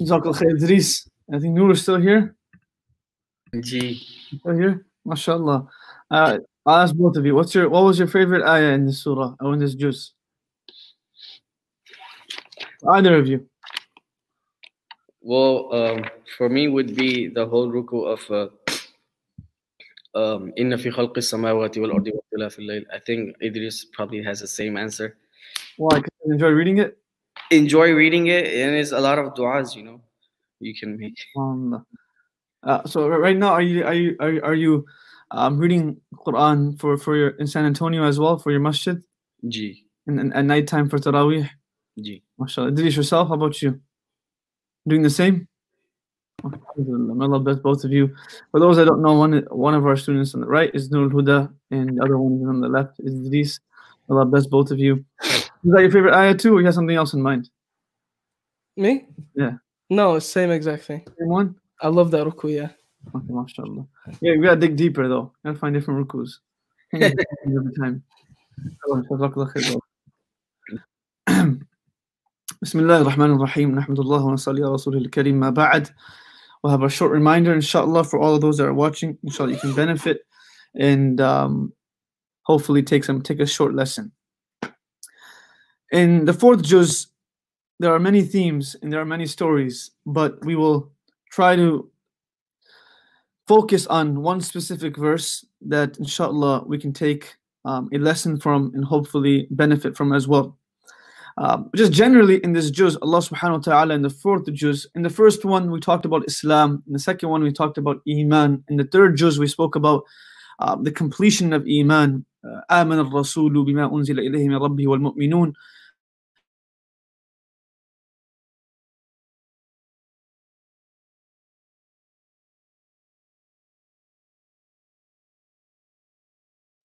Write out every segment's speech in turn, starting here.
جزاك I think Noor is still here. Gee. Still here? MashaAllah. Uh, I'll ask both of you. What's your what was your favorite ayah in this surah or in this juz? Either of you. Well, um, for me would be the whole ruku of uh, um, Inna fi إن في خلق السماوات والأرض I think Idris probably has the same answer. Why? Well, I enjoy reading it. Enjoy reading it, and it's a lot of du'as, you know, you can make. Um, uh, so right now, are you are you are you, are you um, reading Quran for for your in San Antonio as well for your masjid G. and, and at night time for Taraweeh? G. MashaAllah. Idris yourself, how about you? Doing the same? May Allah bless both of you. For those that don't know, one one of our students on the right is Nur Huda, and the other one on the left is Idris. May Allah bless both of you. Is that your favorite ayah too, or you have something else in mind? Me? Yeah. No, same exact thing. Same one? I love that ruku, yeah. Okay, mashallah. Yeah, we gotta dig deeper though. Gotta find different rukus. Can't get every time. جزاك خير. بسم الله الرحمن الرحيم نحمد الله ونصلي على رسوله الكريم ما بعد We'll have a short reminder, inshallah, for all of those that are watching. Inshallah, you can benefit and um, hopefully take some take a short lesson. In the fourth juz, there are many themes and there are many stories, but we will try to focus on one specific verse that inshallah we can take um, a lesson from and hopefully benefit from as well. Um, just generally in this juz, Allah subhanahu wa ta'ala in the fourth juz, in the first one we talked about Islam, in the second one we talked about Iman, in the third juz we spoke about um, the completion of Iman. آمن الرسول بما أنزل إليه من ربه والمؤمنون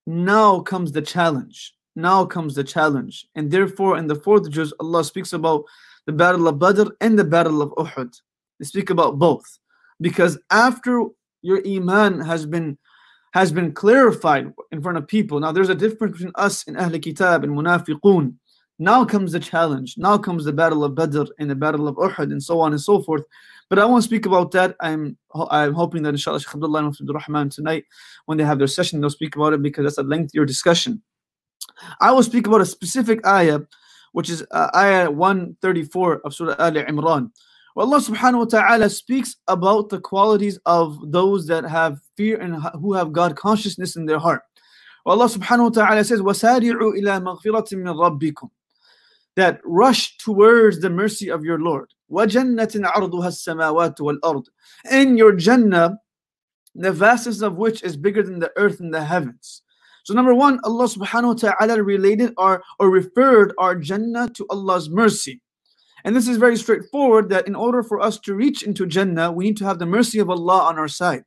now comes the challenge. Now comes the challenge. And therefore, in the fourth juz, Allah speaks about the battle of Badr and the battle of Uhud. They speak about both. Because after your iman has been has been clarified in front of people. Now there's a difference between us and Ahl Kitab and Munafiqun. Now comes the challenge. Now comes the battle of Badr and the battle of Uhud and so on and so forth. But I won't speak about that. I'm I'm hoping that inshallah Shaykh Abdullah and Abdul Rahman tonight, when they have their session, they'll speak about it because that's a lengthier discussion. I will speak about a specific ayah, which is uh, ayah 134 of Surah Al Imran. Where Allah subhanahu wa ta'ala speaks about the qualities of those that have fear and who have God consciousness in their heart. Where Allah subhanahu wa ta'ala says, وَسَارِعُوا إِلَى مَغْفِرَةٍ مِّن رَبِّكُمْ That rush towards the mercy of your Lord. وَجَنَّةٍ عَرْضُهَا السَّمَاوَاتُ وَالْأَرْضُ In your Jannah, the vastness of which is bigger than the earth and the heavens. So number one, Allah subhanahu wa ta'ala related or, or referred our Jannah to Allah's mercy. And this is very straightforward that in order for us to reach into Jannah, we need to have the mercy of Allah on our side.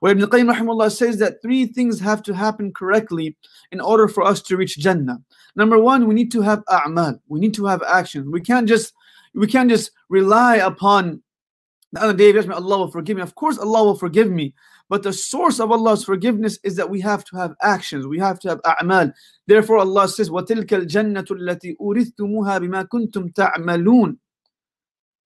Where Ibn Qayyim rahimahullah says that three things have to happen correctly in order for us to reach Jannah. Number one, we need to have a'mal. We need to have action. We can't just we can't just rely upon the other day of judgment, Allah will forgive me. Of course, Allah will forgive me. But the source of Allah's forgiveness is that we have to have actions. We have to have a'mal. Therefore, Allah says, وَتِلْكَ الْجَنَّةُ الَّتِي أُورِثْتُمُوهَا بِمَا كُنْتُمْ تَعْمَلُونَ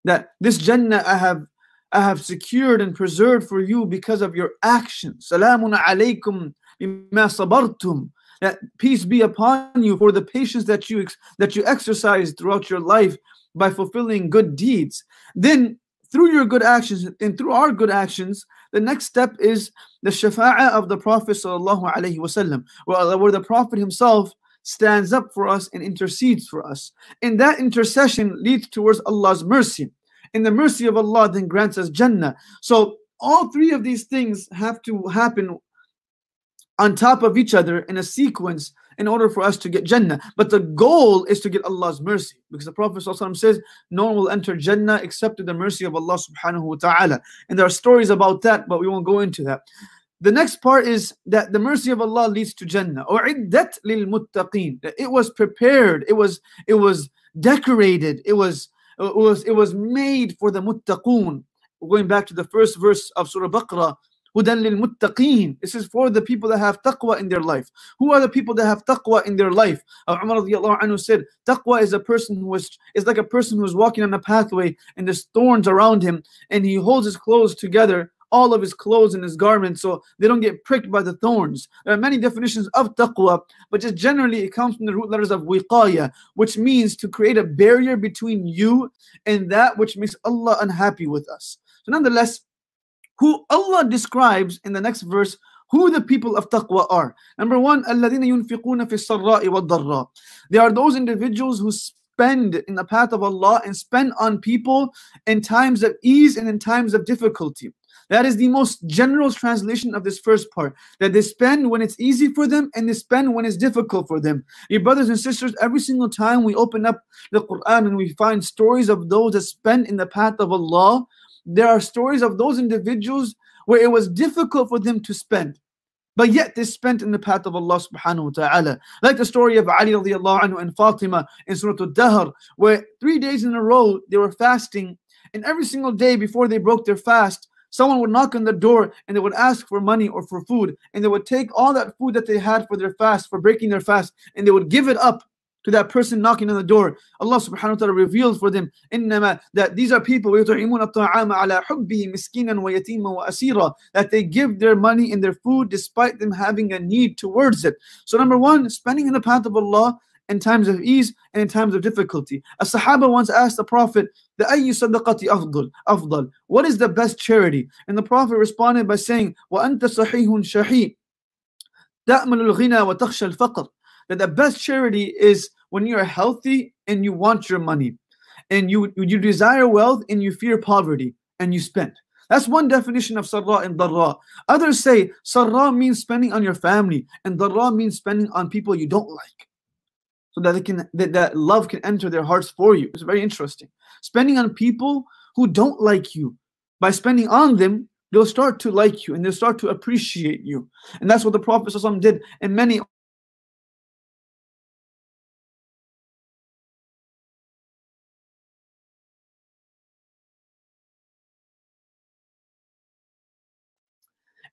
That this Jannah I have I have secured and preserved for you because of your actions. Salamun alaykum bima sabartum. That peace be upon you for the patience that you that you exercise throughout your life by fulfilling good deeds. Then through your good actions and through our good actions, the next step is the shafa'ah of the Prophet sallallahu alaihi wasallam, where the Prophet himself stands up for us and intercedes for us. And that intercession leads towards Allah's mercy in the mercy of Allah then grants us Jannah. So all three of these things have to happen on top of each other in a sequence in order for us to get Jannah. But the goal is to get Allah's mercy because the Prophet says, No one will enter Jannah except through the mercy of Allah subhanahu wa ta'ala. And there are stories about that, but we won't go into that. The next part is that the mercy of Allah leads to Jannah. U'iddat lil muttaqeen. It was prepared, it was, it was decorated, it was it was, it was made for the muttaqun. Going back to the first verse of Surah Baqarah, Hudan lil muttaqin." This is for the people that have taqwa in their life. Who are the people that have taqwa in their life? Uh, Umar anhu said, Taqwa is a person who is, is like a person who is walking on a pathway and there's thorns around him and he holds his clothes together all of his clothes and his garments so they don't get pricked by the thorns. There are many definitions of taqwa, but just generally it comes from the root letters of wiqaya, which means to create a barrier between you and that which makes Allah unhappy with us. So nonetheless, who Allah describes in the next verse who the people of taqwa are. Number one, الَّذِينَ يُنْفِقُونَ فِي السَّرَّاءِ وَالضَّرَّاءِ They are those individuals who spend in the path of Allah and spend on people in times of ease and in times of difficulty. That is the most general translation of this first part. That they spend when it's easy for them and they spend when it's difficult for them. Your brothers and sisters, every single time we open up the Quran and we find stories of those that spend in the path of Allah, there are stories of those individuals where it was difficult for them to spend. But yet they spent in the path of Allah subhanahu wa ta'ala. Like the story of Ali radiallahu anhu and Fatima in Surah Al-Dahr, where three days in a row they were fasting, and every single day before they broke their fast, someone would knock on the door and they would ask for money or for food, and they would take all that food that they had for their fast, for breaking their fast, and they would give it up to that person knocking on the door. Allah subhanahu wa ta'ala reveals for them إنما, that these are people وَيُطْعِمُونَ الطَّعَامَ عَلَى حُبِّهِ مِسْكِينًا وَيَتِيمًا وَأَسِيرًا that they give their money and their food despite them having a need towards it. So number one, spending in the path of Allah in times of ease and in times of difficulty. A Sahaba once asked the Prophet, "The ayyu sadaqati afdal, afdal? What is the best charity?" And the Prophet responded by saying, "Wa anta sahihun shahi, ghina wa al-faqr." That the best charity is when you are healthy and you want your money, and you you desire wealth and you fear poverty and you spend. That's one definition of sarra and darra. Others say sarra means spending on your family, and darra means spending on people you don't like so that they can that, that love can enter their hearts for you it's very interesting spending on people who don't like you by spending on them they'll start to like you and they'll start to appreciate you and that's what the prophet ﷺ did in many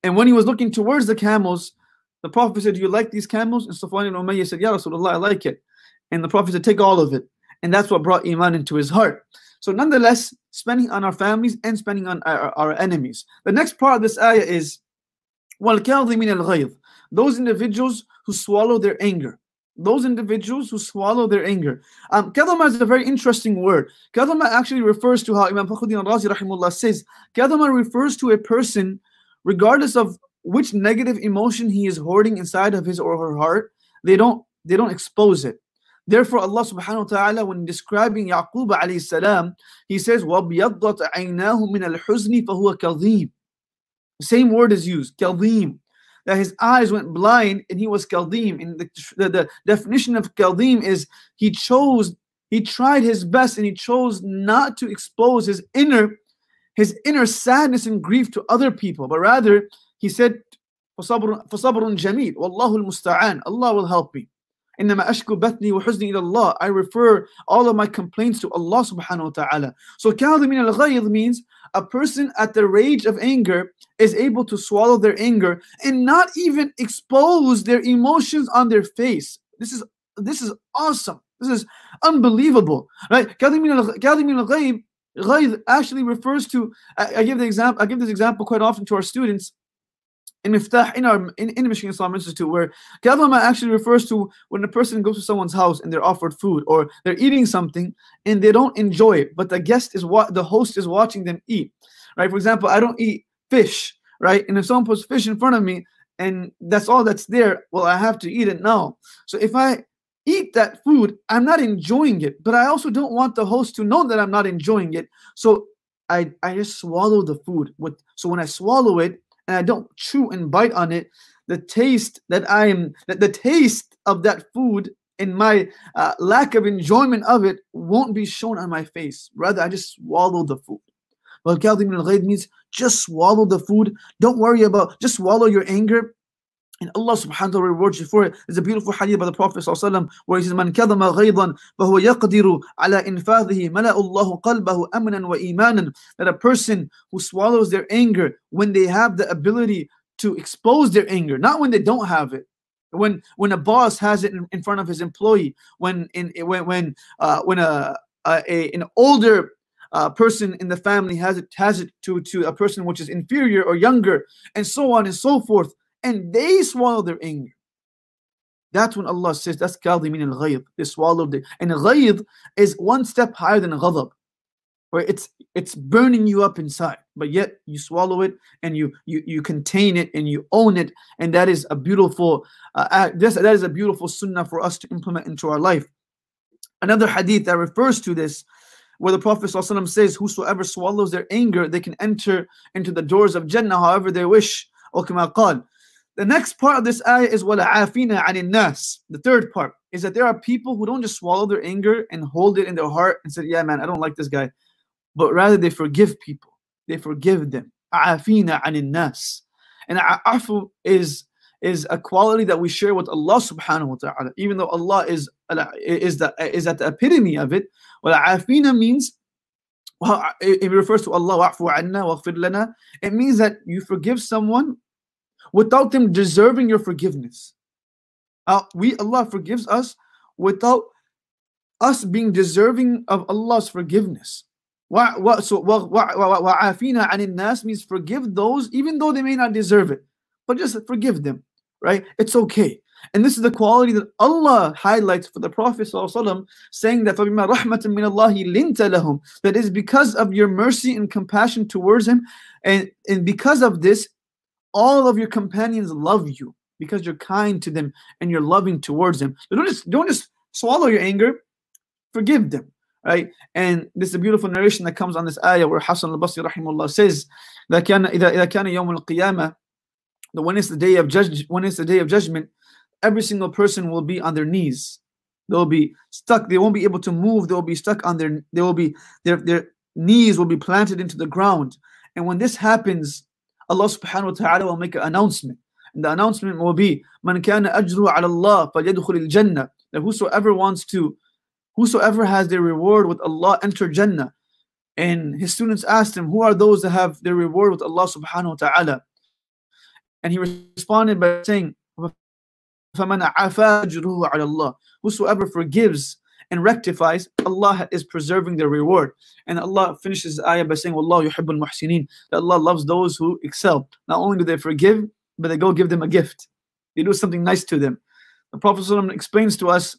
And when he was looking towards the camels, the Prophet said, Do you like these camels? And Safwan ibn Umayyah said, Ya Rasulullah, I like it And the Prophet said, Take all of it. And that's what brought Iman into his heart. So, nonetheless, spending on our families and spending on our, our enemies. The next part of this ayah is وَالْكَاظِمِينَ الْغَيْظِ Those individuals who swallow their anger. Those individuals who swallow their anger. Um, kadama is a very interesting word. Kadama actually refers to how Imam Fakhruddin al-Razi rahimullah says, Kadama refers to a person regardless of which negative emotion he is hoarding inside of his or her heart, they don't they don't expose it. Therefore, Allah subhanahu wa ta'ala, when describing Yaqub alayhi salam, he says, وَبْيَضَّتْ عَيْنَاهُ مِنَ الْحُزْنِ فَهُوَ كَظِيمٌ The same word is used, kaldim. That his eyes went blind and he was kaldim. And the, the, the definition of kaldim is he chose, he tried his best and he chose not to expose his inner his inner sadness and grief to other people, but rather he said, فَصَبْرٌ جَمِيلٌ وَاللَّهُ الْمُسْتَعَانِ Allah will help me. إنما أشكو بثني وحزني إلى الله. I refer all of my complaints to Allah subhanahu wa ta'ala. So كاظمين الغيظ means a person at the rage of anger is able to swallow their anger and not even expose their emotions on their face. This is this is awesome. This is unbelievable. Right? كاظمين الغيظ Ghayth actually refers to, I, I, give the example, I give this example quite often to our students in Miftah, in our in, in Michigan Islam Institute, where Kadama actually refers to when a person goes to someone's house and they're offered food or they're eating something and they don't enjoy it, but the guest is what the host is watching them eat. Right? For example, I don't eat fish, right? And if someone puts fish in front of me and that's all that's there, well, I have to eat it now. So if I eat that food, I'm not enjoying it, but I also don't want the host to know that I'm not enjoying it. So I, I just swallow the food. With, so when I swallow it and I don't chew and bite on it, the taste that I am, that the taste of that food and my uh, lack of enjoyment of it won't be shown on my face. Rather, I just swallow the food. Well, means just swallow the food. Don't worry about, just swallow your anger And Allah subhanahu wa ta'ala rewards you for it. There's a beautiful hadith by the Prophet ﷺ where he says, Man kadama ghaydan fahuwa yaqdiru ala infadhihi mala'ullahu qalbahu amnan wa imanan. That a person who swallows their anger when they have the ability to expose their anger, not when they don't have it. When when a boss has it in, in front of his employee, when in when when uh, when a, a, a an older uh, person in the family has it has it to to a person which is inferior or younger, and so on and so forth and they swallow their anger. That's when Allah says that's kadhimin al ghayb. They swallowed it. And ghayb is one step higher than ghadab. Where it's it's burning you up inside, but yet you swallow it and you you you contain it and you own it, and that is a beautiful uh. This, that is a beautiful sunnah for us to implement into our life. Another hadith that refers to this, where the Prophet ﷺ says, "Whosoever swallows their anger, they can enter into the doors of Jannah however they wish." Or. The next part of this ayah is وَلَعَافِينَ عَنِ النَّاسِ. The third part is that there are people who don't just swallow their anger and hold it in their heart and say, yeah, man, I don't like this guy. But rather they forgive people. They forgive them. عَافِينَ عَنِ النَّاسِ. And afu is is a quality that we share with Allah subhanahu wa ta'ala. Even though Allah is, is, the, is at the epitome of it. وَلَعَافِينَ means well, it refers to Allah, It means that you forgive someone without them deserving your forgiveness. Uh, we Allah forgives us without us being deserving of Allah's forgiveness. Wa, so wa'afina anil nas means forgive those even though they may not deserve it, but just forgive them, right? It's okay. And this is the quality that Allah highlights for the Prophet saying that that is because of your mercy and compassion towards him, and, and because of this, all of your companions love you because you're kind to them and you're loving towards them. So don't just don't just swallow your anger, forgive them. Right? And this is a beautiful narration that comes on this ayah where Hassan al-Basri rahimahullah says that when it's the day of judge when it's the day of judgment, every single person will be on their knees. They'll be stuck, they won't be able to move, they'll be stuck on their they will be their their knees will be planted into the ground. And when this happens, Allah subhanahu wa ta'ala will make an announcement. And the announcement will be, Man kana ajru ala Allah falyadkhul jannah That whosoever wants to, whosoever has their reward with Allah, enter Jannah. And his students asked him, Who are those that have their reward with Allah subhanahu wa ta'ala? And he responded by saying, فَمَنْ عَفَى أَجْرُهُ عَلَى اللَّهِ Whosoever forgives and rectifies, Allah is preserving their reward. And Allah finishes the ayah by saying, Wallahu yuhibbul muhsineen, that Allah loves those who excel. Not only do they forgive, but they go give them a gift. They do something nice to them. The Prophet ﷺ explains to us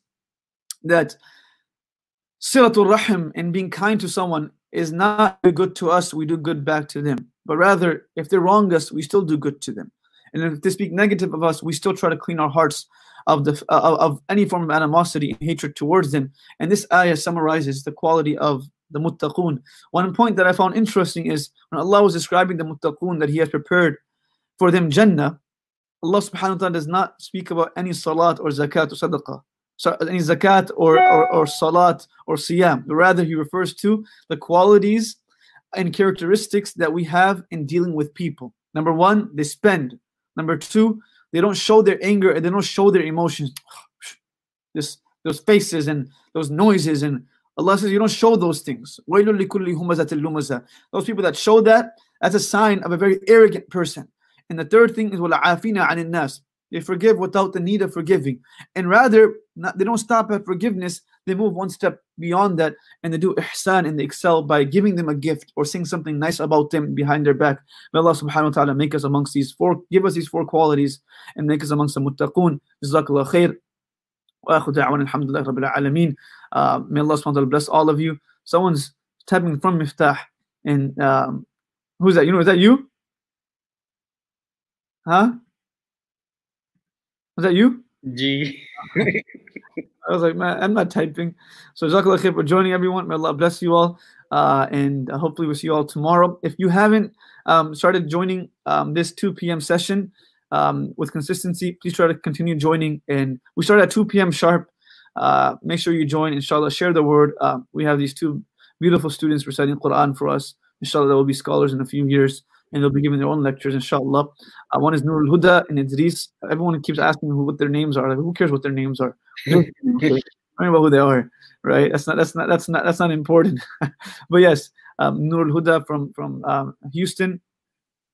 that silatul rahim and being kind to someone is not good to us, we do good back to them. But rather, if they wrong us, we still do good to them. And if they speak negative of us, we still try to clean our hearts of the of any form of animosity and hatred towards them. And this ayah summarizes the quality of the muttaqun. One point that I found interesting is when Allah was describing the muttaqun that He has prepared for them Jannah, Allah subhanahu wa ta'ala does not speak about any salat or zakat or sadaqah. So any zakat or, or, or salat or siyam. Rather he refers to the qualities and characteristics that we have in dealing with people. Number one, they spend. Number two, they don't show their anger and they don't show their emotions. This, those faces and those noises and Allah says you don't show those things. Those people that show that, that's a sign of a very arrogant person. And the third thing is. They forgive without the need of forgiving, and rather not, they don't stop at forgiveness they move one step beyond that and they do ihsan and they excel by giving them a gift or saying something nice about them behind their back. May Allah subhanahu wa ta'ala make us amongst these four, give us these four qualities and make us amongst the muttaqun. Jazakallah khair. وآخر دعوانا الحمد لله رب العالمين. Uh, may Allah subhanahu wa ta'ala bless all of you. Someone's tapping from Miftah. And um, who's that? You know, is that you? Huh? Was that you? G. I was like, man, I'm not typing. So Jazakallah khair for joining everyone. May Allah bless you all. Uh, and hopefully we'll see you all tomorrow. If you haven't um, started joining um, this 2 p.m. session um, with consistency, please try to continue joining. And we start at 2 p.m. sharp. Uh, make sure you join. Inshallah, share the word. Uh, we have these two beautiful students reciting Quran for us. Inshallah, they will be scholars in a few years. And they'll be giving their own lectures, inshallah. Uh, one is Nur al Huda and Idris. Everyone keeps asking who, what their names are. Like, who cares what their names are? Don't worry about who they are, right? That's not that's not that's not that's not important. but yes, um, Nur al Huda from from um, Houston,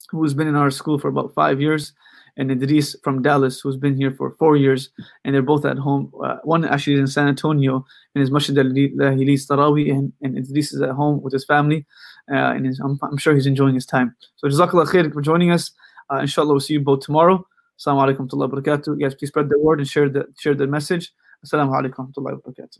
who's been in our school for about five years, and Idris from Dallas, who's been here for four years, and they're both at home. Uh, one actually is in San Antonio in his Masjid al-Hilis Tarawi, and, and Idris is at home with his family, uh, and his, I'm, I'm sure he's enjoying his time. So Jazakallah khair for joining us. Uh, inshallah, we'll see you both tomorrow. Assalamu alaikum wa barakatuh. Yes, please spread the word and share the share the message. Assalamu alaikum wa barakatuh.